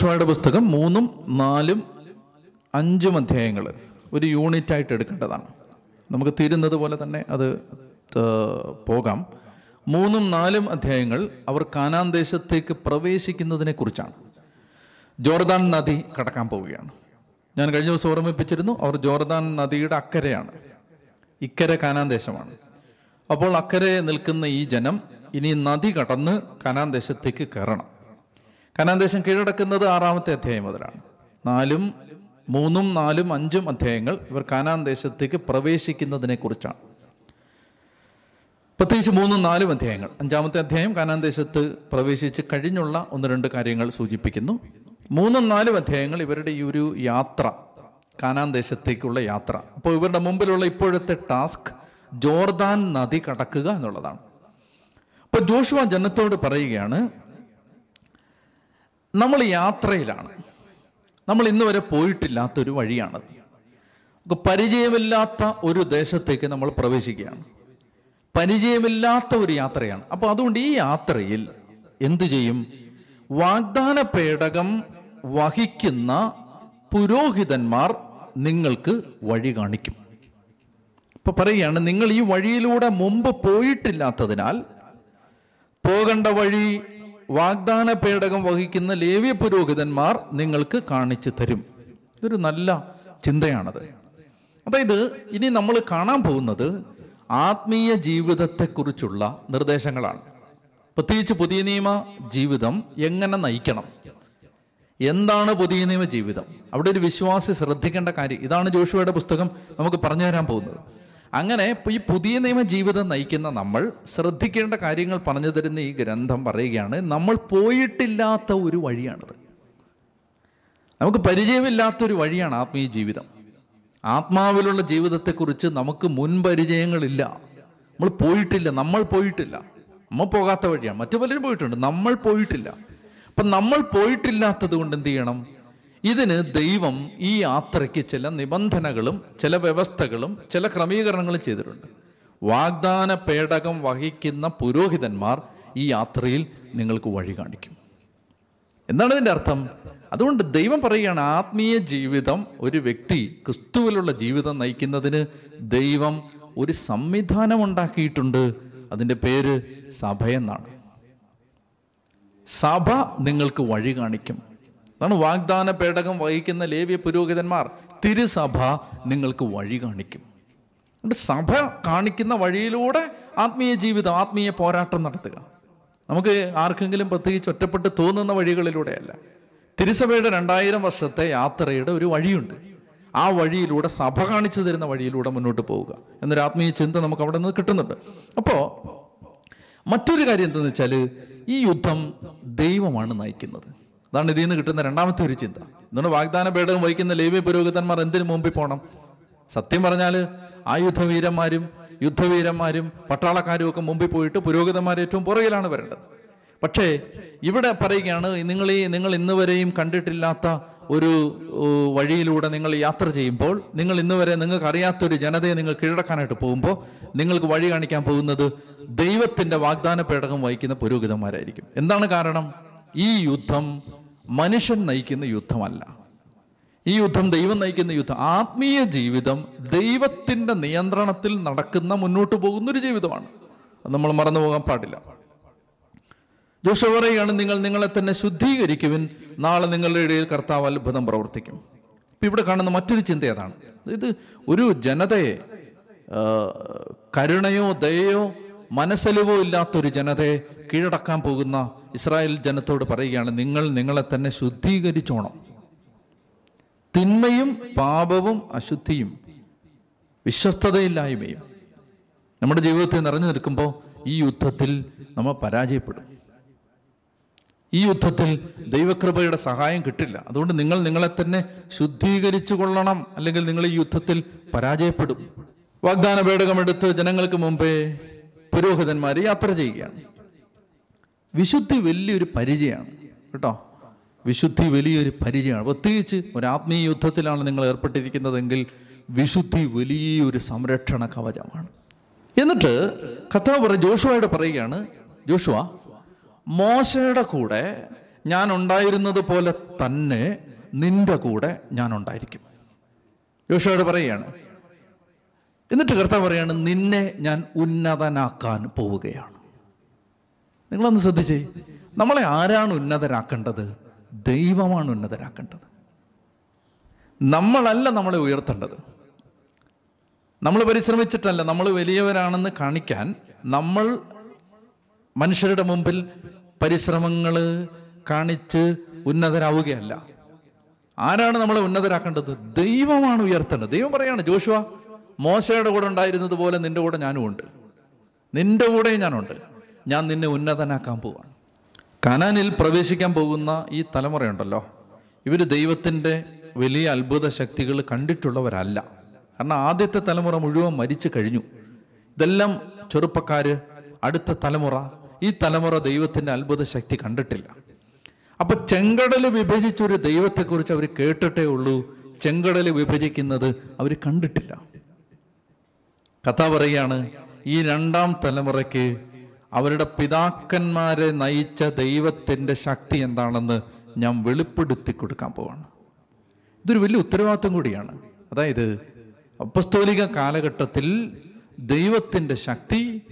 ജോഷുവയുടെ പുസ്തകം മൂന്നും നാലും അഞ്ചും അധ്യായങ്ങൾ ഒരു യൂണിറ്റ് ആയിട്ട് എടുക്കേണ്ടതാണ്. നമുക്ക് തീരുന്നത് പോലെ തന്നെ അത് പോകാം. മൂന്നും നാലും അധ്യായങ്ങൾ അവർ കാനാൻ ദേശത്തേക്ക് പ്രവേശിക്കുന്നതിനെ കുറിച്ചാണ്. ജോർദാൻ നദി കടക്കാൻ പോവുകയാണ്. ഞാൻ കഴിഞ്ഞ ദിവസം ഓർമ്മിപ്പിച്ചിരുന്നു അവർ ജോർദാൻ നദിയുടെ അക്കരയാണ്. ഇക്കരെ കാനാൻ ദേശമാണ്. അപ്പോൾ അക്കരെ നിൽക്കുന്ന ഈ ജനം ഇനി നദി കടന്ന് കാനാൻ ദേശത്തേക്ക് കയറണം. കാനാൻ ദേശം കീഴടക്കുന്നത് ആറാമത്തെ അധ്യായം മുതലാണ്. നാലും മൂന്നും നാലും അഞ്ചും അധ്യായങ്ങൾ ഇവർ കാനാൻ ദേശത്തേക്ക് പ്രവേശിക്കുന്നതിനെ കുറിച്ചാണ്. പ്രത്യേകിച്ച് മൂന്നും നാലും അധ്യായങ്ങൾ. അഞ്ചാമത്തെ അധ്യായം കാനാൻ ദേശത്ത് പ്രവേശിച്ച് കഴിഞ്ഞുള്ള ഒന്ന് രണ്ട് കാര്യങ്ങൾ സൂചിപ്പിക്കുന്നു. മൂന്നും നാലും അധ്യായങ്ങൾ ഇവരുടെ ഈ ഒരു യാത്ര കാനാൻ ദേശത്തേക്കുള്ള യാത്ര. അപ്പോൾ ഇവരുടെ മുമ്പിലുള്ള ഇപ്പോഴത്തെ ടാസ്ക് ജോർദാൻ നദി കടക്കുക എന്നുള്ളതാണ്. അപ്പോൾ ജോഷുവ ജനത്തോട് പറയുകയാണ് നമ്മൾ യാത്രയിലാണ്. നമ്മൾ ഇന്ന് വരെ പോയിട്ടില്ലാത്തൊരു വഴിയാണത് പരിചയമില്ലാത്ത ഒരു ദേശത്തേക്ക് നമ്മൾ പ്രവേശിക്കുകയാണ്. പരിചയമില്ലാത്ത ഒരു യാത്രയാണ്. അപ്പോൾ അതുകൊണ്ട് ഈ യാത്രയിൽ എന്തു ചെയ്യും? വാഗ്ദാന പേടകം വഹിക്കുന്ന പുരോഹിതന്മാർ നിങ്ങൾക്ക് വഴി കാണിക്കും. ഇപ്പൊ പറയുകയാണ് നിങ്ങൾ ഈ വഴിയിലൂടെ മുമ്പ് പോയിട്ടില്ലാത്തതിനാൽ പോകേണ്ട വഴി വാഗ്ദാന പേടകം വഹിക്കുന്ന ലേവ്യ പുരോഹിതന്മാർ നിങ്ങൾക്ക് കാണിച്ചു തരും. ഇതൊരു നല്ല ചിന്തയാണത്. അതായത് ഇനി നമ്മൾ കാണാൻ പോകുന്നത് ആത്മീയ ജീവിതത്തെക്കുറിച്ചുള്ള നിർദ്ദേശങ്ങളാണ്. പ്രത്യേകിച്ച് പുതിയ നിയമ ജീവിതം എങ്ങനെ നയിക്കണം? എന്താണ് പുതിയ നിയമ ജീവിതം? അവിടെ ഒരു വിശ്വാസി ശ്രദ്ധിക്കേണ്ട കാര്യം. ഇതാണ് ജോഷുവയുടെ പുസ്തകം നമുക്ക് പറഞ്ഞു തരാൻ പോകുന്നത്. അങ്ങനെ ഈ പുതിയ നിയമ ജീവിതം നയിക്കുന്ന നമ്മൾ ശ്രദ്ധിക്കേണ്ട കാര്യങ്ങൾ പറഞ്ഞു തരുന്ന ഈ ഗ്രന്ഥം പറയുകയാണ് നമ്മൾ പോയിട്ടില്ലാത്ത ഒരു വഴിയാണത്. നമുക്ക് പരിചയമില്ലാത്തൊരു വഴിയാണ് ആത്മീയ ജീവിതം. ആത്മാവിലുള്ള ജീവിതത്തെക്കുറിച്ച് നമുക്ക് മുൻപരിചയങ്ങളില്ല. നമ്മൾ പോയിട്ടില്ല നമ്മൾ പോയിട്ടില്ല. നമ്മൾ പോകാത്ത വഴിയാണ്. മറ്റു പലരും പോയിട്ടുണ്ട് നമ്മൾ പോയിട്ടില്ല. അപ്പം നമ്മൾ പോയിട്ടില്ലാത്തത് കൊണ്ട് എന്ത് ചെയ്യണം? ഇതിന് ദൈവം ഈ യാത്രയ്ക്ക് ചില നിബന്ധനകളും ചില വ്യവസ്ഥകളും ചില ക്രമീകരണങ്ങളും ചെയ്തിട്ടുണ്ട്. വാഗ്ദാന പേടകം വഹിക്കുന്ന പുരോഹിതന്മാർ ഈ യാത്രയിൽ നിങ്ങൾക്ക് വഴി കാണിക്കും. എന്താണ് ഇതിന്റെ അർത്ഥം? അതുകൊണ്ട് ദൈവം പറയുകയാണ് ആത്മീയ ജീവിതം ഒരു വ്യക്തി ക്രിസ്തുവിലുള്ള ജീവിതം നയിക്കുന്നതിന് ദൈവം ഒരു സംവിധാനം ഉണ്ടാക്കിയിട്ടുണ്ട്. അതിന്റെ പേര് സഭയെന്നാണ് സഭ നിങ്ങൾക്ക് വഴി കാണിക്കും. അതാണ് വാഗ്ദാന പേടകം വഹിക്കുന്ന ലേവ്യ പുരോഹിതന്മാർ. തിരുസഭ നിങ്ങൾക്ക് വഴി കാണിക്കും. സഭ കാണിക്കുന്ന വഴിയിലൂടെ ആത്മീയ ജീവിതം ആത്മീയ പോരാട്ടം നടത്തുക. നമുക്ക് ആർക്കെങ്കിലും പ്രത്യേകിച്ച് ഒറ്റപ്പെട്ട് തോന്നുന്ന വഴികളിലൂടെയല്ല. തിരുസഭയുടെ രണ്ടായിരം വർഷത്തെ യാത്രയുടെ ഒരു വഴിയുണ്ട്. ആ വഴിയിലൂടെ സഭ കാണിച്ചു തരുന്ന വഴിയിലൂടെ മുന്നോട്ട് പോവുക. എന്നൊരു ആത്മീയ ചിന്ത നമുക്ക് അവിടെ നിന്ന് കിട്ടുന്നുണ്ട്. അപ്പോൾ മറ്റൊരു കാര്യം എന്തെന്ന് വെച്ചാൽ ഈ യുദ്ധം ദൈവമാണ് നയിക്കുന്നത്. അതാണ് ഇതിൽ നിന്ന് കിട്ടുന്ന രണ്ടാമത്തെ ഒരു ചിന്ത. എന്തുകൊണ്ട് വാഗ്ദാന പേടകം വഹിക്കുന്ന ലേവ്യ പുരോഹിതന്മാർ എന്തിനു മുമ്പിൽ പോകണം സത്യം പറഞ്ഞാൽ ആയുധവീരന്മാരും യുദ്ധവീരന്മാരും പട്ടാളക്കാരും ഒക്കെ മുമ്പിൽ പോയിട്ട് പുരോഹിതന്മാർ ഏറ്റവും പുറകിലാണ് വരേണ്ടത്. പക്ഷേ ഇവിടെ പറയുകയാണ് നിങ്ങൾ ഈ നിങ്ങൾ ഇന്ന് വരെയും കണ്ടിട്ടില്ലാത്ത ഒരു വഴിയിലൂടെ നിങ്ങൾ യാത്ര ചെയ്യുമ്പോൾ നിങ്ങൾ ഇന്ന് വരെ നിങ്ങൾക്ക് അറിയാത്തൊരു ജനതയെ നിങ്ങൾ കീഴടക്കാനായിട്ട് പോകുമ്പോൾ നിങ്ങൾക്ക് വഴി കാണിക്കാൻ പോകുന്നത് ദൈവത്തിന്റെ വാഗ്ദാന പേടകം വഹിക്കുന്ന പുരോഹിതന്മാരായിരിക്കും. എന്താണ് കാരണം? ഈ യുദ്ധം മനുഷ്യൻ നയിക്കുന്ന യുദ്ധമല്ല. ഈ യുദ്ധം ദൈവം നയിക്കുന്ന യുദ്ധം. ആത്മീയ ജീവിതം ദൈവത്തിന്റെ നിയന്ത്രണത്തിൽ നടക്കുന്ന മുന്നോട്ട് പോകുന്ന ഒരു ജീവിതമാണ്. അത് നമ്മൾ മറന്നു പോകാൻ പാടില്ല. ജോഷ പറയുകയാണ് നിങ്ങൾ നിങ്ങളെ തന്നെ ശുദ്ധീകരിക്കുവിൻ. നാളെ നിങ്ങളുടെ ഇടയിൽ കർത്താവ് അത്ഭുതം പ്രവർത്തിക്കും. ഇപ്പം ഇവിടെ കാണുന്ന മറ്റൊരു ചിന്ത ഏതാണ്? ഇത് ഒരു ജനതയെ കരുണയോ ദയയോ മനസ്സലിവോ ഇല്ലാത്തൊരു ജനതയെ കീഴടക്കാൻ പോകുന്ന ഇസ്രായേൽ ജനത്തോട് പറയുകയാണ് നിങ്ങൾ നിങ്ങളെ തന്നെ ശുദ്ധീകരിച്ചോണം. തിന്മയും പാപവും അശുദ്ധിയും വിശ്വസ്തതയില്ലായ്മയും. നമ്മുടെ ജീവിതത്തിൽ നിറഞ്ഞു നിൽക്കുമ്പോൾ ഈ യുദ്ധത്തിൽ നമ്മൾ പരാജയപ്പെടും. ഈ യുദ്ധത്തിൽ ദൈവകൃപയുടെ സഹായം കിട്ടില്ല. അതുകൊണ്ട് നിങ്ങൾ നിങ്ങളെ തന്നെ ശുദ്ധീകരിച്ചു കൊള്ളണം അല്ലെങ്കിൽ നിങ്ങൾ ഈ യുദ്ധത്തിൽ പരാജയപ്പെടും. വാഗ്ദാന പേടകമെടുത്ത് ജനങ്ങൾക്ക് മുമ്പേ പുരോഹിതന്മാർ യാത്ര ചെയ്യുകയാണ്. വിശുദ്ധി വലിയൊരു പരിചയമാണ്. കേട്ടോ? വിശുദ്ധി വലിയൊരു പരിചയമാണ്. പ്രത്യേകിച്ച് ഒരു ആത്മീയ യുദ്ധത്തിലാണ് നിങ്ങൾ ഏർപ്പെട്ടിരിക്കുന്നതെങ്കിൽ വിശുദ്ധി വലിയൊരു സംരക്ഷണ കവചമാണ്. എന്നിട്ട് കഥാവ് പറ ജോഷുവയോട് പറയുകയാണ് ജോഷുവ മോശയുടെ കൂടെ ഞാൻ ഉണ്ടായിരുന്നത് പോലെ തന്നെ നിന്റെ കൂടെ ഞാൻ ഉണ്ടായിരിക്കും. ജോഷുവയോട് പറയുകയാണ് എന്നിട്ട് കർത്താവ് പറയാണ് നിന്നെ ഞാൻ ഉന്നതനാക്കാൻ പോവുകയാണ്. നിങ്ങളൊന്ന് ശ്രദ്ധിച്ചേ. നമ്മളെ ആരാണ് ഉന്നതരാക്കേണ്ടത്? ദൈവമാണ് ഉന്നതരാക്കേണ്ടത്. നമ്മളല്ല നമ്മളെ ഉയർത്തേണ്ടത്. നമ്മൾ പരിശ്രമിച്ചിട്ടല്ല നമ്മൾ വലിയവരാണെന്ന് കാണിക്കാൻ നമ്മൾ മനുഷ്യരുടെ മുമ്പിൽ പരിശ്രമങ്ങൾ കാണിച്ച് ഉന്നതരാവുകയല്ല. ആരാണ് നമ്മളെ ഉന്നതരാക്കേണ്ടത്? ദൈവമാണ് ഉയർത്തേണ്ടത്. ദൈവം പറയാണ് ജോഷുവ മോശയുടെ കൂടെ ഉണ്ടായിരുന്നത് പോലെ നിന്റെ കൂടെ ഞാനും ഉണ്ട്. നിന്റെ കൂടെയും ഞാനുണ്ട്. ഞാൻ നിന്നെ ഉന്നതനാക്കാൻ പോവാണ്. കനാനിൽ പ്രവേശിക്കാൻ പോകുന്ന ഈ തലമുറയുണ്ടല്ലോ. ഇവർ ദൈവത്തിന്റെ വലിയ അത്ഭുത ശക്തികൾ കണ്ടിട്ടുള്ളവരല്ല. കാരണം ആദ്യത്തെ തലമുറ മുഴുവൻ മരിച്ചു കഴിഞ്ഞു. ഇതെല്ലാം ചെറുപ്പക്കാർ അടുത്ത തലമുറ ഈ തലമുറ ദൈവത്തിന്റെ അത്ഭുത ശക്തി കണ്ടിട്ടില്ല. അപ്പൊ ചെങ്കടൽ വിഭജിച്ചൊരു ദൈവത്തെക്കുറിച്ച് അവർ കേട്ടിട്ടേ ഉള്ളൂ. ചെങ്കടൽ വിഭജിക്കുന്നത് അവർ കണ്ടിട്ടില്ല. കഥ പറയുകയാണ് ഈ രണ്ടാം തലമുറയ്ക്ക് അവരുടെ പിതാക്കന്മാരെ നയിച്ച ദൈവത്തിന്റെ ശക്തി എന്താണെന്ന് ഞാൻ വെളിപ്പെടുത്തി കൊടുക്കാൻ പോവാണ്. ഇതൊരു വലിയ ഉത്തരവാദിത്വം കൂടിയാണ്. അതായത് അപ്പസ്തോലിക കാലഘട്ടത്തിൽ ദൈവത്തിന്റെ ശക്തി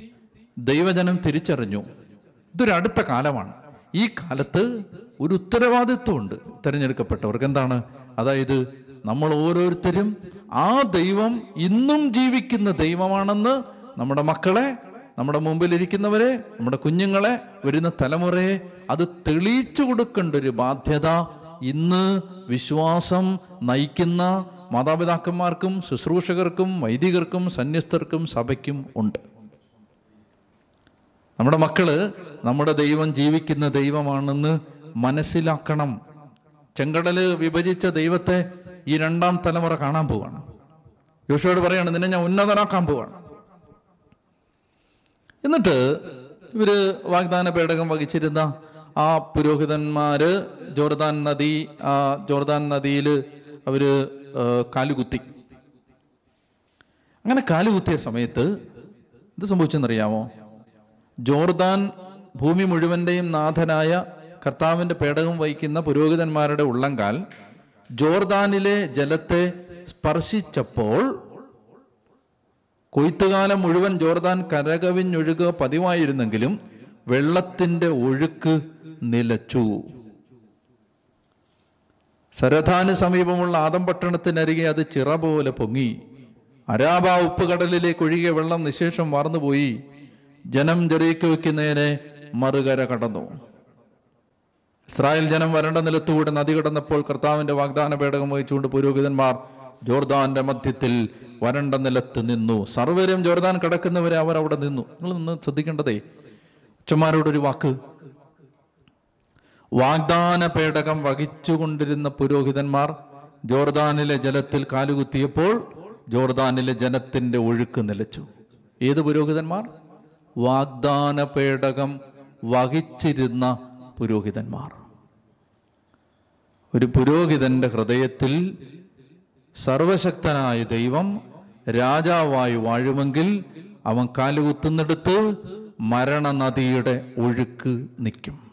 ദൈവജനം തിരിച്ചറിഞ്ഞു. ഇതൊരു അടുത്ത കാലമാണ്. ഈ കാലത്ത് ഒരു ഉത്തരവാദിത്വമുണ്ട്. തിരഞ്ഞെടുക്കപ്പെട്ടവർക്ക് എന്താണ്? അതായത് നമ്മൾ ഓരോരുത്തരും ആ ദൈവം ഇന്നും ജീവിക്കുന്ന ദൈവമാണെന്ന് നമ്മുടെ മക്കളെ നമ്മുടെ മുമ്പിൽ ഇരിക്കുന്നവരെ നമ്മുടെ കുഞ്ഞുങ്ങളെ വരുന്ന തലമുറയെ അത് തെളിയിച്ചു കൊടുക്കേണ്ട ഒരു ബാധ്യത ഇന്ന് വിശ്വാസം നയിക്കുന്ന മാതാപിതാക്കന്മാർക്കും ശുശ്രൂഷകർക്കും വൈദികർക്കും സന്യസ്തർക്കും സഭയ്ക്കും ഉണ്ട്. നമ്മുടെ മക്കൾ നമ്മുടെ ദൈവം ജീവിക്കുന്ന ദൈവമാണെന്ന് മനസ്സിലാക്കണം. ചെങ്കടൽ വിഭജിച്ച ദൈവത്തെ ഈ രണ്ടാം തലമുറ കാണാൻ പോവാണ്. യോശുവോട് പറയാണ് നിന്നെ ഞാൻ ഉന്നതനാക്കാൻ പോവാണ്. എന്നിട്ട് ഇവർ വാഗ്ദാന പേടകം വഹിച്ചിരുന്ന ആ പുരോഹിതന്മാര് ജോർദാൻ നദി ആ ജോർദാൻ നദിയിൽ അവർ കാലുകുത്തി. അങ്ങനെ കാലുകുത്തിയ സമയത്ത് എന്ത് സംഭവിച്ചെന്നറിയാമോ? ജോർദാൻ ഭൂമി മുഴുവന്റെയും നാഥനായ കർത്താവിന്റെ പേടകം വഹിക്കുന്ന പുരോഹിതന്മാരുടെ ഉള്ളങ്കാൽ ജോർദാനിലെ ജലത്തെ സ്പർശിച്ചപ്പോൾ കൊയ്ത്തുകാലം മുഴുവൻ ജോർദാൻ കരകവിഞ്ഞൊഴുക പതിവായിരുന്നെങ്കിലും വെള്ളത്തിന്റെ ഒഴുക്ക് നിലച്ചു. സരഥാന് സമീപമുള്ള ആദം പട്ടണത്തിനരികെ അത് ചിറ പോലെ പൊങ്ങി. അരാബ ഉപ്പുകടലിലേക്ക് ഒഴുകിയ വെള്ളം നിശേഷം വാർന്നുപോയി. ജനം ജെറീക്കോയ്ക്ക് നേരെ മറുകര കടന്നു. ഇസ്രായേൽ ജനം വരണ്ട നിലത്തുകൂടെ നദി കടന്നപ്പോൾ കർത്താവിന്റെ വാഗ്ദാന പേടകം വഹിച്ചുകൊണ്ട് പുരോഹിതന്മാർ ജോർദാന്റെ മധ്യത്തിൽ വരണ്ട നിലത്ത് നിന്നു. സർവരും ജോർദാൻ കിടക്കുന്നവരെ അവർ അവിടെ നിന്നു. നിങ്ങൾ നിന്ന് ശ്രദ്ധിക്കേണ്ടതേ അച്ഛന്മാരോടൊരു വാക്ക്. വാഗ്ദാന പേടകം വഹിച്ചുകൊണ്ടിരുന്ന പുരോഹിതന്മാർ ജോർദാനിലെ ജലത്തിൽ കാലുകുത്തിയപ്പോൾ ജോർദാനിലെ ജനത്തിന്റെ ഒഴുക്ക് നിലച്ചു. ഏത് പുരോഹിതന്മാർ? വാഗ്ദാന പേടകം വഹിച്ചിരുന്ന പുരോഹിതന്മാർ. ഒരു പുരോഹിതന്റെ ഹൃദയത്തിൽ സർവശക്തനായ ദൈവം രാജാവായി വാഴുമെങ്കിൽ അവൻ കാലുകുത്തുന്നിടത്ത് മരണനദിയുടെ ഒഴുക്ക് നിൽക്കും.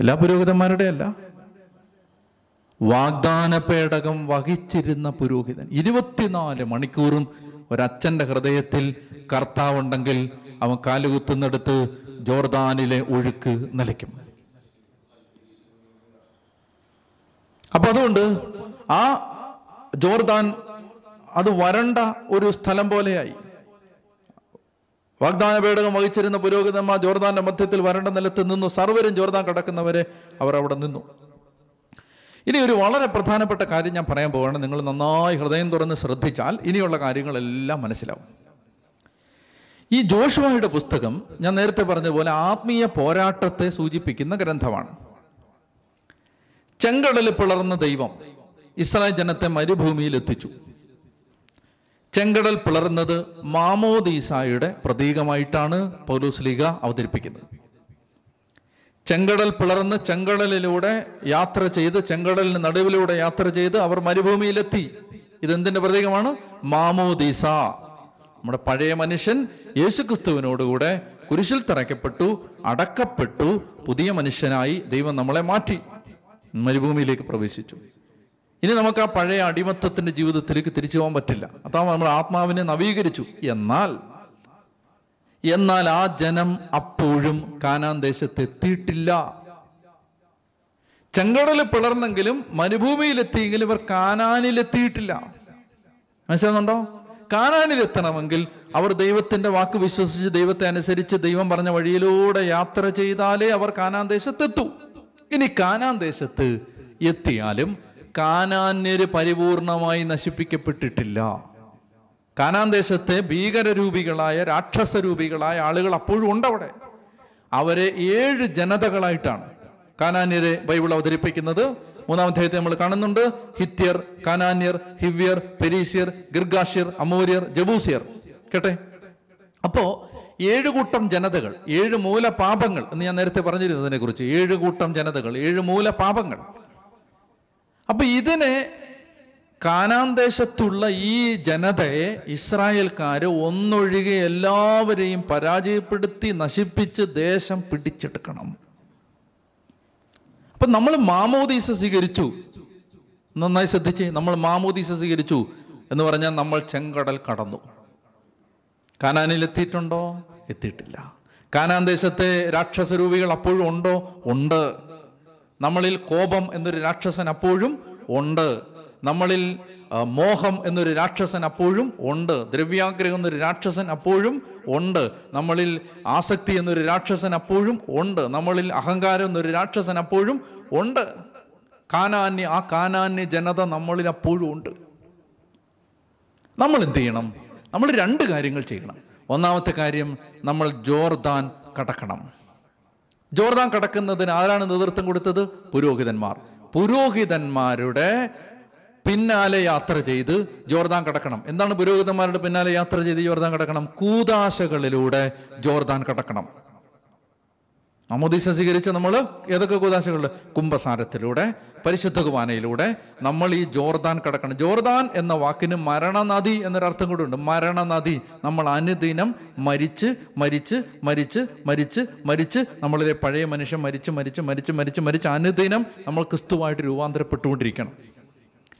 എല്ലാ പുരോഹിതന്മാരുടെ അല്ല വാഗ്ദാന പേടകം വഹിച്ചിരുന്ന പുരോഹിതൻ. ഇരുപത്തിനാല് മണിക്കൂറും ഒരച്ഛന്റെ ഹൃദയത്തിൽ കർത്താവുണ്ടെങ്കിൽ അവൻ കാലുകുത്തുന്നിടത്ത് ജോർദാനിലെ ഒഴുക്ക് നിലയ്ക്കും. അപ്പൊ അതുകൊണ്ട് ആ ജോർദാൻ അത് വരണ്ട ഒരു സ്ഥലം പോലെയായി. വാഗ്ദാന പേടകം വഹിച്ചിരുന്ന പുരോഹിതന്മാർ ജോർദാന്റെ മധ്യത്തിൽ വരണ്ട നിലത്ത് നിന്നു. സർവരും ജോർദാൻ കടക്കുന്നവരെ അവർ അവിടെ നിന്നു. ഇനി ഒരു വളരെ പ്രധാനപ്പെട്ട കാര്യം ഞാൻ പറയാൻ പോവുകയാണ്. നിങ്ങൾ നന്നായി ഹൃദയം തുറന്ന് ശ്രദ്ധിച്ചാൽ ഇനിയുള്ള കാര്യങ്ങളെല്ലാം മനസ്സിലാവും. ഈ ജോഷുവായുടെ പുസ്തകം ഞാൻ നേരത്തെ പറഞ്ഞതുപോലെ പോലെ ആത്മീയ പോരാട്ടത്തെ സൂചിപ്പിക്കുന്ന ഗ്രന്ഥമാണ്. ചെങ്കടലിൽ പിളർന്ന ദൈവം ഇസ്രായേൽ ജനത്തെ മരുഭൂമിയിൽ എത്തിച്ചു. ചെങ്കടൽ പിളർന്നത് മാമോദീസായുടെ പ്രതീകമായിട്ടാണ് പൗലോസ് ലീഗ അവതരിപ്പിക്കുന്നത്. ചെങ്കടൽ പിളർന്ന് ചെങ്കടലിലൂടെ യാത്ര ചെയ്ത് ചെങ്കടലിന് നടുവിലൂടെ യാത്ര ചെയ്ത് അവർ മരുഭൂമിയിലെത്തി. ഇതെന്തിന്റെ പ്രതീകമാണ്? മാമോദീസ. നമ്മുടെ പഴയ മനുഷ്യൻ യേശുക്രിസ്തുവിനോടുകൂടെ കുരിശിൽ തറയ്ക്കപ്പെട്ടു അടക്കപ്പെട്ടു പുതിയ മനുഷ്യനായി ദൈവം നമ്മളെ മാറ്റി. മരുഭൂമിയിലേക്ക് പ്രവേശിച്ചു. ഇനി നമുക്ക് ആ പഴയ അടിമത്തത്തിന്റെ ജീവിതത്തിലേക്ക് തിരിച്ചു പോകാൻ പറ്റില്ല. അതാ നമ്മൾ ആത്മാവിനെ നവീകരിച്ചു. എന്നാൽ എന്നാൽ ആ ജനം അപ്പോഴും കാനാൻ ദേശത്ത് എത്തിയിട്ടില്ല. ചെങ്കടൽ പിളർന്നെങ്കിലും മരുഭൂമിയിലെത്തിയെങ്കിലും ഇവർ കാനാനിലെത്തിയിട്ടില്ല. മനസ്സിലാകുന്നുണ്ടോ കാനാനിലെത്തണമെങ്കിൽ അവർ ദൈവത്തിന്റെ വാക്ക് വിശ്വസിച്ച് ദൈവത്തെ അനുസരിച്ച് ദൈവം പറഞ്ഞ വഴിയിലൂടെ യാത്ര ചെയ്താലേ അവർ കാനാൻ ദേശത്തെത്തൂ. ഇനി കാനാൻ ദേശത്ത് എത്തിയാലും കാനാന്യര് പരിപൂർണമായി നശിപ്പിക്കപ്പെട്ടിട്ടില്ല. കാനാൻ ദേശത്തെ ഭീകരരൂപികളായ രാക്ഷസരൂപികളായ ആളുകൾ അപ്പോഴും ഉണ്ടവിടെ. അവരെ ഏഴ് ജനതകളായിട്ടാണ് കാനാന്യരെ ബൈബിൾ അവതരിപ്പിക്കുന്നത്. മൂന്നാം അധ്യായത്തെ നമ്മൾ കാണുന്നുണ്ട്. ഹിത്യർ കാനാന്യർ ഹിവ്യർ പെരീസ്യർ ഗിർഗാഷ്യർ അമൂര്യർ ജബൂസിയർ. കേട്ടെ? അപ്പോ ഏഴ് കൂട്ടം ജനതകൾ ഏഴ് മൂല പാപങ്ങൾ എന്ന് ഞാൻ നേരത്തെ പറഞ്ഞിരുന്നതിനെ കുറിച്ച്. ഏഴ് കൂട്ടം ജനതകൾ ഏഴ് മൂല പാപങ്ങൾ. അപ്പൊ ഇതിനെ കാനാൻ ദേശത്തുള്ള ഈ ജനതയെ ഇസ്രായേൽക്കാര് ഒന്നൊഴികെ എല്ലാവരെയും പരാജയപ്പെടുത്തി നശിപ്പിച്ച് ദേശം പിടിച്ചെടുക്കണം. അപ്പൊ നമ്മൾ മാമോദീസ സ്വീകരിച്ചു. നന്നായി ശ്രദ്ധിച്ച് നമ്മൾ മാമോദീസ സ്വീകരിച്ചു എന്ന് പറഞ്ഞാൽ നമ്മൾ ചെങ്കടൽ കടന്നു. കാനാനിൽ എത്തിയിട്ടുണ്ടോ എത്തിയിട്ടില്ല. കാനാൻ ദേശത്തെ രാക്ഷസരൂപികൾ അപ്പോഴും ഉണ്ടോ? ഉണ്ട്. നമ്മളിൽ കോപം എന്നൊരു രാക്ഷസൻ അപ്പോഴും ഉണ്ട്. നമ്മളിൽ മോഹം എന്നൊരു രാക്ഷസൻ അപ്പോഴും ഉണ്ട്. ദ്രവ്യാഗ്രഹം എന്നൊരു രാക്ഷസൻ അപ്പോഴും ഉണ്ട്. നമ്മളിൽ ആസക്തി എന്നൊരു രാക്ഷസൻ അപ്പോഴും ഉണ്ട്. നമ്മളിൽ അഹങ്കാരം എന്നൊരു രാക്ഷസൻ അപ്പോഴും ഉണ്ട്. കാനാന്യ ആ കാനാന്യ ജനത നമ്മളിൽ അപ്പോഴും ഉണ്ട്. നമ്മൾ എന്ത് ചെയ്യണം? നമ്മൾ രണ്ട് കാര്യങ്ങൾ ചെയ്യണം. ഒന്നാമത്തെ കാര്യം നമ്മൾ ജോർദാൻ കടക്കണം. ജോർദാൻ കടക്കുന്നതിന് ആരാണ് നേതൃത്വം കൊടുത്തത്? പുരോഹിതന്മാർ. പുരോഹിതന്മാരുടെ പിന്നാലെ യാത്ര ചെയ്ത് ജോർദാൻ കടക്കണം. എന്താണ് പുരോഹിതന്മാരുടെ പിന്നാലെ യാത്ര ചെയ്ത് ജോർദാൻ കടക്കണം? കൂതാശകളിലൂടെ ജോർദാൻ കടക്കണം. മാമോദീസ സ്വീകരിച്ച് നമ്മൾ ഏതൊക്കെ കൂതാശകളിൽ കുംഭസാരത്തിലൂടെ പരിശുദ്ധ കുമാനയിലൂടെ നമ്മൾ ഈ ജോർദാൻ കടക്കണം. ജോർദാൻ എന്ന വാക്കിന് മരണനദി എന്നൊരർത്ഥം കൂടെ ഉണ്ട്. മരണനദി. നമ്മൾ അനുദിനം മരിച്ച് മരിച്ച് മരിച്ച് മരിച്ച് മരിച്ച് നമ്മളിലെ പഴയ മനുഷ്യൻ മരിച്ച് മരിച്ച് മരിച്ച് മരിച്ച് മരിച്ച് അനുദിനം നമ്മൾ ക്രിസ്തുവായിട്ട് രൂപാന്തരപ്പെട്ടുകൊണ്ടിരിക്കണം.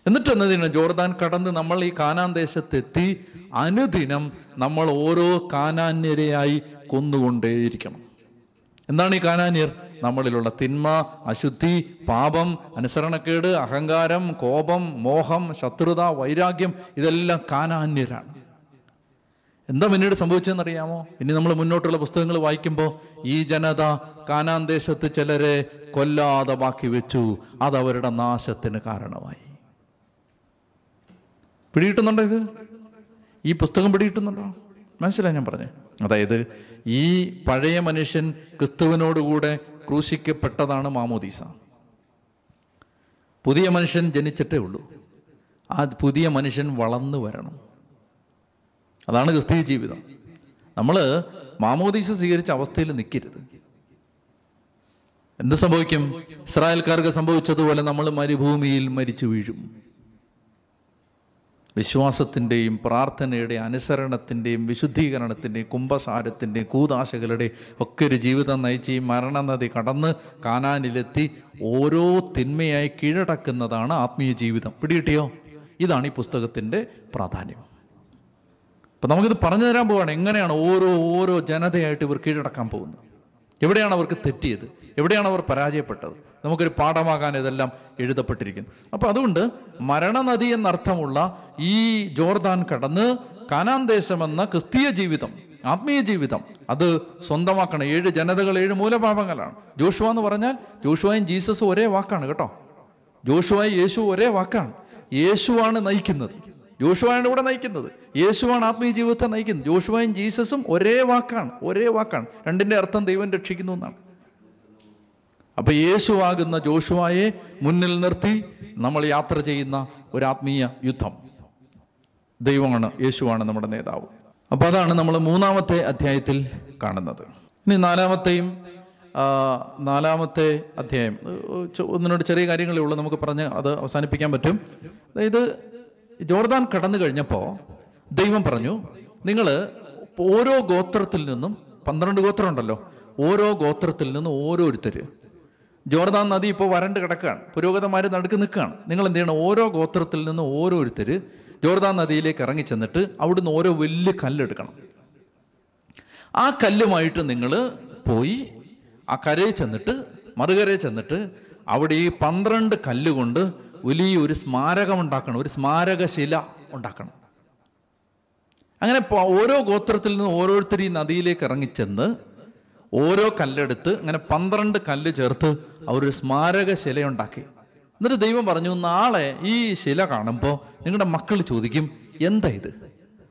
എന്നിട്ട് എന്നതിന് ജോർദാൻ കടന്ന് നമ്മൾ ഈ കാനാൻ ദേശത്തെത്തി അനുദിനം നമ്മൾ ഓരോ കാനാന്യരെയായി കൊന്നുകൊണ്ടേയിരിക്കണം. എന്താണ് ഈ കാനാനിയർ? നമ്മളിലുള്ള തിന്മ അശുദ്ധി പാപം അനുസരണക്കേട് അഹങ്കാരം കോപം മോഹം ശത്രുത വൈരാഗ്യം ഇതെല്ലാം കാനാന്യരാണ്. എന്താ പിന്നീട് സംഭവിച്ചതെന്നറിയാമോ? ഇനി നമ്മൾ മുന്നോട്ടുള്ള പുസ്തകങ്ങൾ വായിക്കുമ്പോൾ ഈ ജനത കാനാൻ ദേശത്ത് ചിലരെ കൊല്ലാതെ ബാക്കി വെച്ചു. അത് അവരുടെ നാശത്തിന് കാരണമായി. പിടികിട്ടുന്നുണ്ടോ ഇത്? ഈ പുസ്തകം പിടികിട്ടുന്നുണ്ടോ? മനസ്സിലായി ഞാൻ പറഞ്ഞേ. അതായത് ഈ പഴയ മനുഷ്യൻ ക്രിസ്തുവിനോടുകൂടെ ക്രൂശിക്കപ്പെട്ടതാണ് മാമോദീസ. പുതിയ മനുഷ്യൻ ജനിച്ചിട്ടേ ഉള്ളൂ. ആ പുതിയ മനുഷ്യൻ വളർന്നു വരണം. അതാണ് ക്രിസ്തീയ ജീവിതം. നമ്മൾ മാമോദീസ സ്വീകരിച്ച അവസ്ഥയിൽ നിൽക്കരുത് എന്ത് സംഭവിക്കും? ഇസ്രായേൽക്കാർക്ക് സംഭവിച്ചതുപോലെ നമ്മൾ മരുഭൂമിയിൽ മരിച്ചു വീഴും. വിശ്വാസത്തിന്റെയും പ്രാർത്ഥനയുടെ അനുസരണത്തിന്റെയും വിശുദ്ധീകരണത്തിന്റെയും കുംഭസാരത്തിന്റെയും കൂതാശകളുടെയും ഒക്കെ ഒരു ജീവിതം നയിച്ച് ഈ മരണനദി കടന്ന് കാനാനിലെത്തി ഓരോ തിന്മയായി കീഴടക്കുന്നതാണ് ആത്മീയ ജീവിതം. പിടികിട്ടിയോ? ഇതാണ് ഈ പുസ്തകത്തിന്റെ പ്രാധാന്യം. അപ്പം നമുക്കിത് പറഞ്ഞു തരാൻ പോവാണ്. എങ്ങനെയാണ് ഓരോ ഓരോ ജനതയായിട്ട് ഇവർ കീഴടക്കാൻ പോകുന്നത്? എവിടെയാണ് അവർക്ക് തെറ്റിയത്? എവിടെയാണ് അവർ പരാജയപ്പെട്ടത്? നമുക്കൊരു പാഠമാകാൻ ഇതെല്ലാം എഴുതപ്പെട്ടിരിക്കുന്നു. അപ്പോൾ അതുകൊണ്ട് മരണനദി എന്നർത്ഥമുള്ള ഈ ജോർദാൻ കടന്ന് കാനാൻ ദേശമെന്ന ക്രിസ്തീയ ജീവിതം ആത്മീയ ജീവിതം അത് സ്വന്തമാക്കണം. ഏഴ് ജനതകൾ ഏഴ് മൂലപാപങ്ങളാണ്. ജോഷുവ എന്ന് പറഞ്ഞാൽ ജോഷുവയും ജീസസും ഒരേ വാക്കാണ് കേട്ടോ. ജോഷുവായി യേശു ഒരേ വാക്കാണ്. യേശുവാണ് നയിക്കുന്നത്. ജോഷുവാണ് ഇവിടെ നയിക്കുന്നത്. യേശുവാണ് ആത്മീയ ജീവിതത്തെ നയിക്കുന്നത്. ജോഷുവായും ജീസസും ഒരേ വാക്കാണ്. ഒരേ വാക്കാണ്. രണ്ടിന്റെ അർത്ഥം ദൈവം രക്ഷിക്കുന്നു എന്നാണ്. അപ്പൊ യേശുവാകുന്ന ജോഷുവായെ മുന്നിൽ നിർത്തി നമ്മൾ യാത്ര ചെയ്യുന്ന ഒരു ആത്മീയ യുദ്ധം. ദൈവമാണ് യേശുവാണ് നമ്മുടെ നേതാവ്. അപ്പൊ അതാണ് നമ്മൾ മൂന്നാമത്തെ അധ്യായത്തിൽ കാണുന്നത്. ഇനി നാലാമത്തെയും നാലാമത്തെ അധ്യായം ഒന്നിനോട് ചെറിയ കാര്യങ്ങളേ ഉള്ളൂ നമുക്ക് പറഞ്ഞ് അത് അവസാനിപ്പിക്കാൻ പറ്റും. അതായത് ജോർദാൻ കടന്നു കഴിഞ്ഞപ്പോൾ ദൈവം പറഞ്ഞു നിങ്ങൾ ഓരോ ഗോത്രത്തിൽ നിന്നും പന്ത്രണ്ട് ഗോത്രം ഉണ്ടല്ലോ ഓരോ ഗോത്രത്തിൽ നിന്നും ഓരോരുത്തർ ജോർദാൻ നദി ഇപ്പോൾ വരണ്ട് കിടക്കുകയാണ്. പുരോഗതന്മാർ നടുക്ക് നിൽക്കുകയാണ്. നിങ്ങൾ എന്ത് ചെയ്യണം? ഓരോ ഗോത്രത്തിൽ നിന്ന് ഓരോരുത്തർ ജോർദാൻ നദിയിലേക്ക് ഇറങ്ങി ചെന്നിട്ട് അവിടുന്ന് ഓരോ വലിയ കല്ലെടുക്കണം. ആ കല്ലുമായിട്ട് നിങ്ങൾ പോയി ആ കരയിൽ ചെന്നിട്ട് മറുകരയിൽ ചെന്നിട്ട് അവിടെ ഈ പന്ത്രണ്ട് കല്ലുകൊണ്ട് വലിയ ഒരു സ്മാരകം ഉണ്ടാക്കണം. ഒരു സ്മാരകശില ഉണ്ടാക്കണം. അങ്ങനെ ഓരോ ഗോത്രത്തിൽ നിന്ന് ഓരോരുത്തർ ഈ നദിയിലേക്ക് ഇറങ്ങിച്ചെന്ന് ഓരോ കല്ലെടുത്ത് അങ്ങനെ പന്ത്രണ്ട് കല്ല് ചേർത്ത് അവരൊരു സ്മാരക ശിലയുണ്ടാക്കി. എന്നിട്ട് ദൈവം പറഞ്ഞു നാളെ ഈ ശില കാണുമ്പോൾ നിങ്ങളുടെ മക്കൾ ചോദിക്കും എന്താ ഇത്?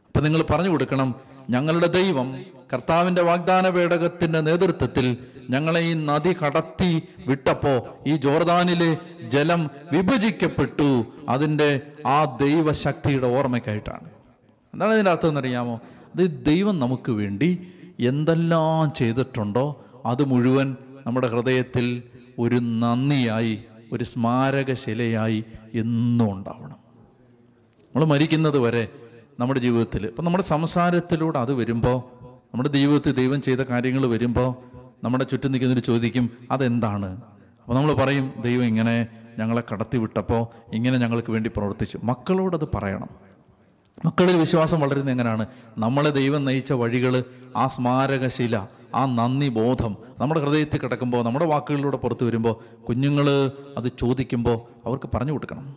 അപ്പൊ നിങ്ങൾ പറഞ്ഞു കൊടുക്കണം ഞങ്ങളുടെ ദൈവം കർത്താവിന്റെ വാഗ്ദാന പേടകത്തിന്റെ നേതൃത്വത്തിൽ ഞങ്ങളെ ഈ നദി കടത്തി വിട്ടപ്പോ ഈ ജോർദാനിലെ ജലം വിഭജിക്കപ്പെട്ടു. അതിന്റെ ആ ദൈവശക്തിയുടെ ഓർമ്മയ്ക്കായിട്ടാണ്. എന്താണ് ഇതിന്റെ അർത്ഥം എന്നറിയാമോ? അത് ദൈവം നമുക്ക് വേണ്ടി എന്തെല്ലാം ചെയ്തിട്ടുണ്ടോ അത് മുഴുവൻ നമ്മുടെ ഹൃദയത്തിൽ ഒരു നന്ദിയായി ഒരു സ്മാരകശിലയായി എന്നും ഉണ്ടാവണം. നമ്മൾ മരിക്കുന്നത് വരെ നമ്മുടെ ജീവിതത്തിൽ ഇപ്പം നമ്മുടെ സംസാരത്തിലൂടെ അത് വരുമ്പോൾ നമ്മുടെ ജീവിതത്തിൽ ദൈവം ചെയ്ത കാര്യങ്ങൾ വരുമ്പോൾ നമ്മുടെ ചുറ്റും നിൽക്കുന്നവർ ചോദിക്കും അതെന്താണ്? അപ്പോൾ നമ്മൾ പറയും ദൈവം ഇങ്ങനെ ഞങ്ങളെ കടത്തിവിട്ടപ്പോൾ ഇങ്ങനെ ഞങ്ങൾക്ക് വേണ്ടി പ്രവർത്തിച്ചു. മക്കളോടത് പറയണം. മക്കളിൽ വിശ്വാസം വളരുന്നത് എങ്ങനെയാണ്? നമ്മളെ ദൈവം നയിച്ച വഴികൾ ആ സ്മാരകശില ആ നന്ദി ബോധം നമ്മുടെ ഹൃദയത്തിൽ കിടക്കുമ്പോൾ നമ്മുടെ വാക്കുകളിലൂടെ പുറത്തു വരുമ്പോൾ കുഞ്ഞുങ്ങൾ അത് ചോദിക്കുമ്പോൾ അവർക്ക് പറഞ്ഞു കൊടുക്കണം.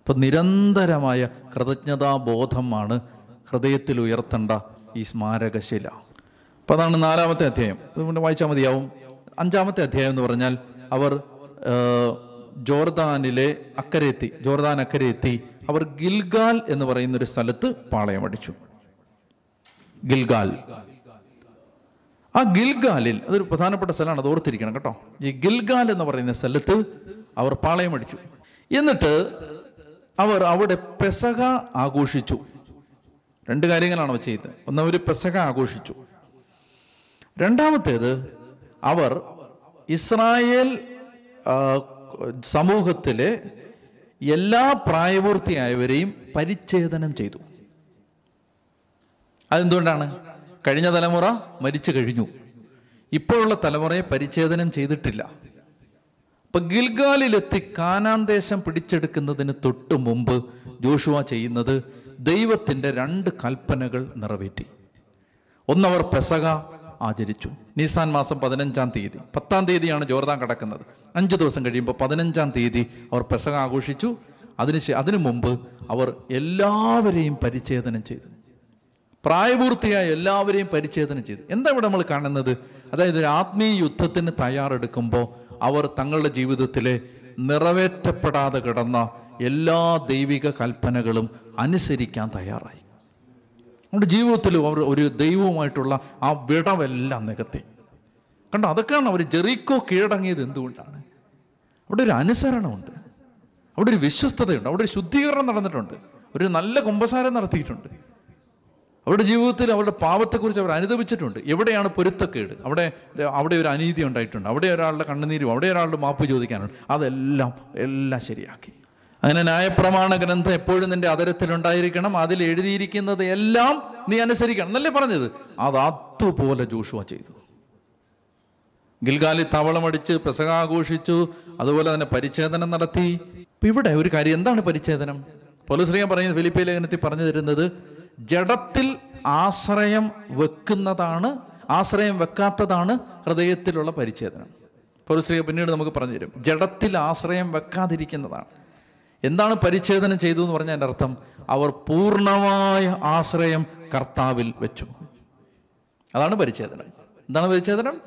ഇപ്പം നിരന്തരമായ കൃതജ്ഞതാബോധമാണ് ഹൃദയത്തിൽ ഉയർത്തേണ്ട ഈ സ്മാരകശില. അപ്പം അതാണ് നാലാമത്തെ അധ്യായം. അതുകൊണ്ട് വായിച്ചാൽ മതിയാവും. അഞ്ചാമത്തെ അധ്യായം എന്ന് പറഞ്ഞാൽ അവർ ജോർദാനിലെ അക്കരെ എത്തി ജോർദാൻ അക്കരെ എത്തി. അവർ ഗിൽഗാൽ എന്ന് പറയുന്ന ഒരു സ്ഥലത്ത് പാളയമടിച്ചു ഗിൽഗാൽ. ആ ഗിൽഗാലിൽ അതൊരു പ്രധാനപ്പെട്ട സ്ഥലമാണ് അത് ഓർത്തിരിക്കണം കേട്ടോ. ഈ ഗിൽഗാൽ എന്ന് പറയുന്ന സ്ഥലത്ത് അവർ പാളയമടിച്ചു എന്നിട്ട് അവർ അവിടെ പെസക ആഘോഷിച്ചു. രണ്ട് കാര്യങ്ങളാണ് അവർ ചെയ്തത്. ഒന്ന് അവർ പെസക ആഘോഷിച്ചു. രണ്ടാമത്തേത് അവർ ഇസ്രായേൽ സമൂഹത്തിലെ എല്ലാ പ്രായപൂർത്തിയായവരെയും പരിച്ഛേദനം ചെയ്തു. അതെന്തുകൊണ്ടാണ്? കഴിഞ്ഞ തലമുറ മരിച്ചു കഴിഞ്ഞു. ഇപ്പോഴുള്ള തലമുറയെ പരിച്ഛേദനം ചെയ്തിട്ടില്ല. അപ്പൊ ഗിൽഗാലിലെത്തി കാനാൻ ദേശം പിടിച്ചെടുക്കുന്നതിന് തൊട്ട് മുമ്പ് ജോഷുവ ചെയ്യുന്നത് ദൈവത്തിന്റെ രണ്ട് കൽപ്പനകൾ നിറവേറ്റി. ഒന്നവർ പെസക ആചരിച്ചു. നിസാൻ മാസം പതിനഞ്ചാം തീയതി. പത്താം തീയതിയാണ് ജോർദാൻ കടക്കുന്നത്. അഞ്ച് ദിവസം കഴിയുമ്പോൾ പതിനഞ്ചാം തീയതി അവർ പെസക ആഘോഷിച്ചു. അതിന് അതിനു മുമ്പ് അവർ എല്ലാവരെയും പരിച്ഛേദനം ചെയ്തു. പ്രായപൂർത്തിയായ എല്ലാവരെയും പരിച്ഛേദനം ചെയ്തു. എന്താ ഇവിടെ നമ്മൾ കാണുന്നത്? അതായത് ഒരു ആത്മീയ യുദ്ധത്തിന് തയ്യാറെടുക്കുമ്പോൾ അവർ തങ്ങളുടെ ജീവിതത്തിലെ നിറവേറ്റപ്പെടാതെ കിടന്ന എല്ലാ ദൈവിക കൽപ്പനകളും അനുസരിക്കാൻ തയ്യാറായി. നമ്മുടെ ജീവിതത്തിൽ അവർ ഒരു ദൈവവുമായിട്ടുള്ള ആ വിടവെല്ലാം നികത്തി. കണ്ടോ അതൊക്കെയാണ് അവർ ജെറിക്കോ കീഴടങ്ങിയത് എന്തുകൊണ്ടാണ്? അവിടെ ഒരു അനുസരണമുണ്ട്. അവിടെ ഒരു വിശ്വസ്തതയുണ്ട്. അവിടെ ഒരു ശുദ്ധീകരണം നടന്നിട്ടുണ്ട്. ഒരു നല്ല കുമ്പസാരം നടത്തിയിട്ടുണ്ട്. അവരുടെ ജീവിതത്തിൽ അവരുടെ പാപത്തെക്കുറിച്ച് അവർ അനുദപിച്ചിട്ടുണ്ട്. എവിടെയാണ് പൊരുത്തക്കേട്? അവിടെ അവിടെ ഒരു അനീതി ഉണ്ടായിട്ടുണ്ട്. അവിടെ ഒരാളുടെ കണ്ണുനീരും അവിടെ ഒരാളുടെ മാപ്പ് ചോദിക്കാനുണ്ട്. അതെല്ലാം എല്ലാം ശരിയാക്കി. അങ്ങനെ ന്യായപ്രമാണ ഗ്രന്ഥം എപ്പോഴും നിന്റെ അതരത്തിലുണ്ടായിരിക്കണം അതിൽ എഴുതിയിരിക്കുന്നത് എല്ലാം നീ അനുസരിക്കണം. എന്നല്ലേ പറഞ്ഞത്? അത് അതുപോലെ ജോഷുവ ചെയ്തു. ഗിൽഗാലി തവളമടിച്ച് പെസക ആഘോഷിച്ചു. അതുപോലെ തന്നെ പരിച്ഛേദനം നടത്തി. ഇപ്പൊ ഇവിടെ ഒരു കാര്യം. എന്താണ് പരിച്ഛേദനം? പൊലുശ്രീയം പറയുന്നത് ഫിലിപ്പി ലേഖനത്തിൽ പറഞ്ഞു തരുന്നത് ജഡത്തിൽ ആശ്രയം വെക്കുന്നതാണ് ആശ്രയം വെക്കാത്തതാണ് ഹൃദയത്തിലുള്ള പരിച്ഛേദനം. പൊലുശ്രീയ പിന്നീട് നമുക്ക് പറഞ്ഞു തരും. ജഡത്തിൽ ആശ്രയം വെക്കാതിരിക്കുന്നതാണ്. എന്താണ് പരിച്ഛേദനം ചെയ്തു എന്ന് പറഞ്ഞാൽ എന്റെ അർത്ഥം അവർ പൂർണമായ ആശ്രയം കർത്താവിൽ വെച്ചു. അതാണ് പരിച്ഛേദനം. എന്താണ് പരിച്ഛേദനം?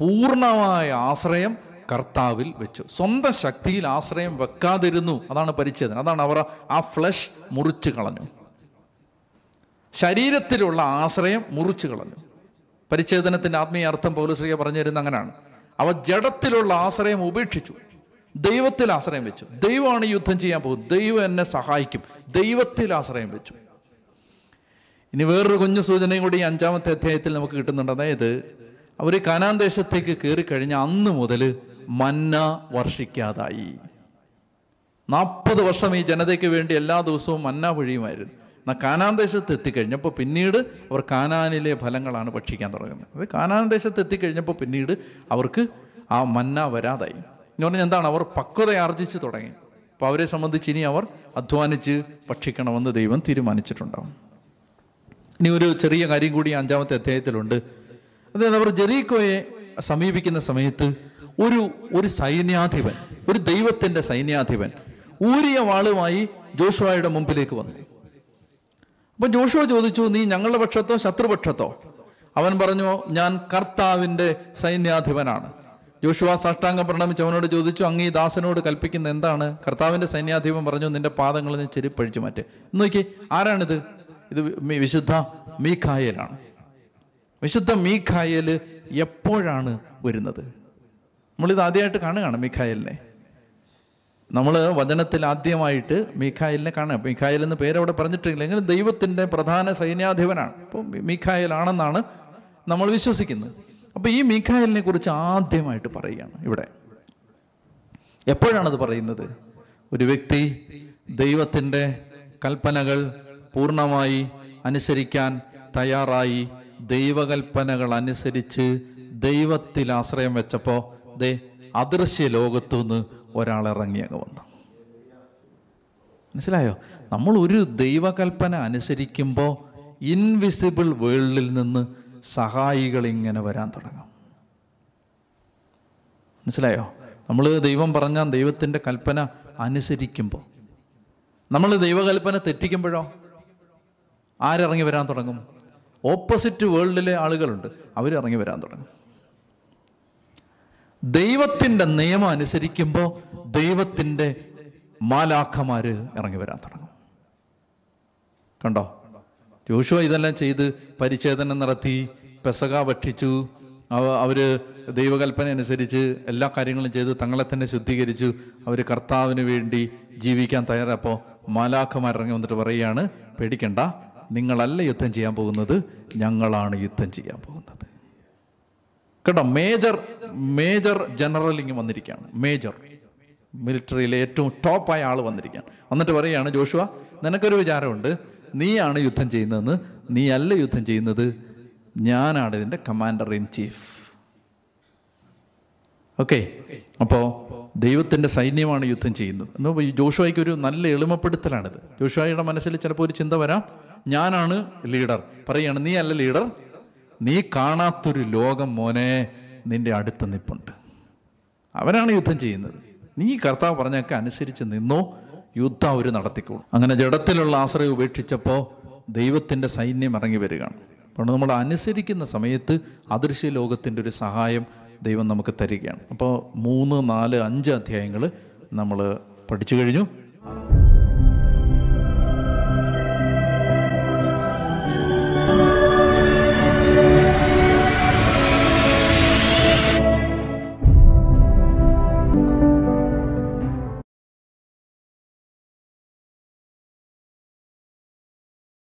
പൂർണമായ ആശ്രയം കർത്താവിൽ വെച്ചു. സ്വന്തം ശക്തിയിൽ ആശ്രയം വെക്കാതിരുന്നു. അതാണ് പരിച്ഛേദനം. അതാണ് അവർ ആ ഫ്ലഷ് മുറിച്ചു കളഞ്ഞു. ശരീരത്തിലുള്ള ആശ്രയം മുറിച്ചു കളഞ്ഞു. പരിച്ഛേദനത്തിന്റെ ആത്മീയ അർത്ഥം പൗലശ്രീയ പറഞ്ഞു തരുന്ന അങ്ങനെയാണ്. അവ ജഡത്തിലുള്ള ആശ്രയം ഉപേക്ഷിച്ചു. ദൈവത്തിൽ ആശ്രയം വെച്ചു. ദൈവമാണ് യുദ്ധം ചെയ്യാൻ പോകുന്നത്. ദൈവം എന്നെ സഹായിക്കും. ദൈവത്തിൽ ആശ്രയം വെച്ചു. ഇനി വേറൊരു കുഞ്ഞു സൂചനയും കൂടി അഞ്ചാമത്തെ അധ്യായത്തിൽ നമുക്ക് കിട്ടുന്നുണ്ട്. അതായത് അവർ കനാൻ ദേശത്തേക്ക് കയറി കഴിഞ്ഞ അന്ന് മുതൽ മന്ന വർഷിക്കാതായി. നാൽപ്പത് വർഷം ഈ ജനതയ്ക്ക് വേണ്ടി എല്ലാ ദിവസവും മന്ന പൊഴിയുമായിരുന്നു. എന്നാൽ കാനാൻ ദേശത്ത് എത്തിക്കഴിഞ്ഞപ്പോൾ പിന്നീട് അവർ കാനാനിലെ ഫലങ്ങളാണ് ഭക്ഷിക്കാൻ തുടങ്ങുന്നത്. അത് കാനാൻ ദേശത്ത് എത്തിക്കഴിഞ്ഞപ്പോൾ പിന്നീട് അവർക്ക് ആ മന്ന വരാതായി. എന്ന് പറഞ്ഞാൽ എന്താണ്? അവർ പക്വത ആർജിച്ച് തുടങ്ങി. അപ്പോൾ അവരെ സംബന്ധിച്ച് ഇനി അവർ അധ്വാനിച്ച് ഭക്ഷിക്കണമെന്ന് ദൈവം തീരുമാനിച്ചിട്ടുണ്ടാവും. ഇനി ഒരു ചെറിയ കാര്യം കൂടി അഞ്ചാമത്തെ അധ്യായത്തിലുണ്ട്. അതായത് അവർ ജെറീക്കോയെ സമീപിക്കുന്ന സമയത്ത് ഒരു ഒരു സൈന്യാധിപൻ ഒരു ദൈവത്തിന്റെ സൈന്യാധിപൻ ഊരിയ വാളുമായി ജോഷുവായുടെ മുമ്പിലേക്ക് വന്നു. അപ്പം ജോഷുവ ചോദിച്ചു നീ ഞങ്ങളുടെ പക്ഷത്തോ ശത്രുപക്ഷത്തോ? അവൻ പറഞ്ഞു ഞാൻ കർത്താവിന്റെ സൈന്യാധിപനാണ്. ജോഷുവ സാഷ്ടാംഗം പ്രണമിച്ച് അവനോട് ചോദിച്ചു അങ്ങ് ഈ ദാസനോട് കൽപ്പിക്കുന്ന എന്താണ്? കർത്താവിന്റെ സൈന്യാധിപൻ പറഞ്ഞു നിന്റെ പാദങ്ങൾ നീ ചെരിപ്പഴിച്ചു മാറ്റ്. നോക്കി ആരാണിത്? ഇത് വിശുദ്ധ മീഖായലാണ്. വിശുദ്ധ മീഖായൽ എപ്പോഴാണ് വരുന്നത്? നമ്മളിത് ആദ്യമായിട്ട് കാണുകയാണ് മീഖായലിനെ. നമ്മൾ വചനത്തിൽ ആദ്യമായിട്ട് മീഖായലിനെ കാണുക. മീഖായൽ എന്ന് പേര് അവിടെ പറഞ്ഞിട്ടില്ല എങ്കിലും ദൈവത്തിന്റെ പ്രധാന സൈന്യാധിപനാണ്. അപ്പോൾ മീഖായലാണെന്നാണ് നമ്മൾ വിശ്വസിക്കുന്നത്. അപ്പോൾ ഈ മീഖായലിനെ കുറിച്ച് ആദ്യമായിട്ട് പറയുകയാണ് ഇവിടെ. എപ്പോഴാണത് പറയുന്നത്? ഒരു വ്യക്തി ദൈവത്തിന്റെ കൽപ്പനകൾ പൂർണമായി അനുസരിക്കാൻ തയ്യാറായി ദൈവകൽപ്പനകൾ അനുസരിച്ച് ദൈവത്തിൽ ആശ്രയം വെച്ചപ്പോൾ ദേ അദൃശ്യ ലോകത്തുനിന്ന് ഒരാൾ ഇറങ്ങി അങ്ങ് വന്നു. മനസ്സിലായോ? നമ്മൾ ഒരു ദൈവകൽപ്പന അനുസരിക്കുമ്പോൾ ഇൻവിസിബിൾ വേൾഡിൽ നിന്ന് സഹായികൾ ഇങ്ങനെ വരാൻ തുടങ്ങും. മനസ്സിലായോ? നമ്മൾ ദൈവം പറഞ്ഞ ദൈവത്തിന്റെ കൽപ്പന അനുസരിക്കുമ്പോൾ നമ്മൾ ദൈവകൽപ്പന തെറ്റിക്കുമ്പോഴോ? ആരിറങ്ങി വരാൻ തുടങ്ങും? ഓപ്പോസിറ്റ് വേൾഡിലെ ആളുകളുണ്ട്. അവരിറങ്ങി വരാൻ തുടങ്ങും. ദൈവത്തിന്റെ നിയമം അനുസരിക്കുമ്പോൾ ദൈവത്തിന്റെ മാലാഖമാര് ഇറങ്ങി വരാൻ തുടങ്ങും. കണ്ടോ? ജോഷുവ ഇതെല്ലാം ചെയ്ത് പരിച്ഛേദനം നടത്തി പെസക ഭക്ഷിച്ചു. അവർ ദൈവകൽപ്പന അനുസരിച്ച് എല്ലാ കാര്യങ്ങളും ചെയ്ത് തങ്ങളെ തന്നെ ശുദ്ധീകരിച്ചു. അവർ കർത്താവിന് വേണ്ടി ജീവിക്കാൻ തയ്യാറപ്പോൾ മാലാഖമാർ ഇറങ്ങി വന്നിട്ട് പറയുകയാണ് പേടിക്കണ്ട നിങ്ങളല്ല യുദ്ധം ചെയ്യാൻ പോകുന്നത് ഞങ്ങളാണ് യുദ്ധം ചെയ്യാൻ പോകുന്നത്. കേട്ടോ മേജർ മേജർ ജനറൽ ഇങ്ങ് വന്നിരിക്കുകയാണ്. മേജർ മിലിറ്ററിയിലെ ഏറ്റവും ടോപ്പായ ആൾ വന്നിരിക്കുകയാണ്. എന്നിട്ട് പറയുകയാണ് ജോഷുവ നിനക്കൊരു വിചാരമുണ്ട്. നീയാണ് യുദ്ധം ചെയ്യുന്നതെന്ന് നീ അല്ല യുദ്ധം ചെയ്യുന്നത്. ഞാനാണ് ഇതിന്റെ കമാൻഡർ ഇൻ ചീഫ് ഓക്കെ അപ്പോൾ ദൈവത്തിന്റെ സൈന്യമാണ് യുദ്ധം ചെയ്യുന്നത്. എന്ന് ജോഷുവയ്ക്ക് ഒരു നല്ല എളിമപ്പെടുത്തലാണിത്. ജോഷുവായിയുടെ മനസ്സിൽ ചിലപ്പോൾ ഒരു ചിന്ത വരാം. ഞാനാണ് ലീഡർ പറയാണ് നീ അല്ല ലീഡർ നീ കാണാത്തൊരു ലോകം മോനെ നിന്റെ അടുത്ത് നിപ്പുണ്ട്. അവരാണ് യുദ്ധം ചെയ്യുന്നത്. നീ കർത്താവ് പറഞ്ഞൊക്കെ അനുസരിച്ച് നിന്നോ യുദ്ധം അവർ നടത്തിക്കോളും. അങ്ങനെ ജഡത്തിലുള്ള ആശ്രയം ഉപേക്ഷിച്ചപ്പോൾ ദൈവത്തിന്റെ സൈന്യം ഇറങ്ങി വരികയാണ്. അപ്പോൾ നമ്മൾ അനുസരിക്കുന്ന സമയത്ത് അദൃശ്യ ലോകത്തിന്റെ ഒരു സഹായം ദൈവം നമുക്ക് തരികയാണ്. അപ്പോൾ മൂന്ന് നാല് അഞ്ച് അധ്യായങ്ങൾ നമ്മൾ പഠിച്ചു കഴിഞ്ഞു.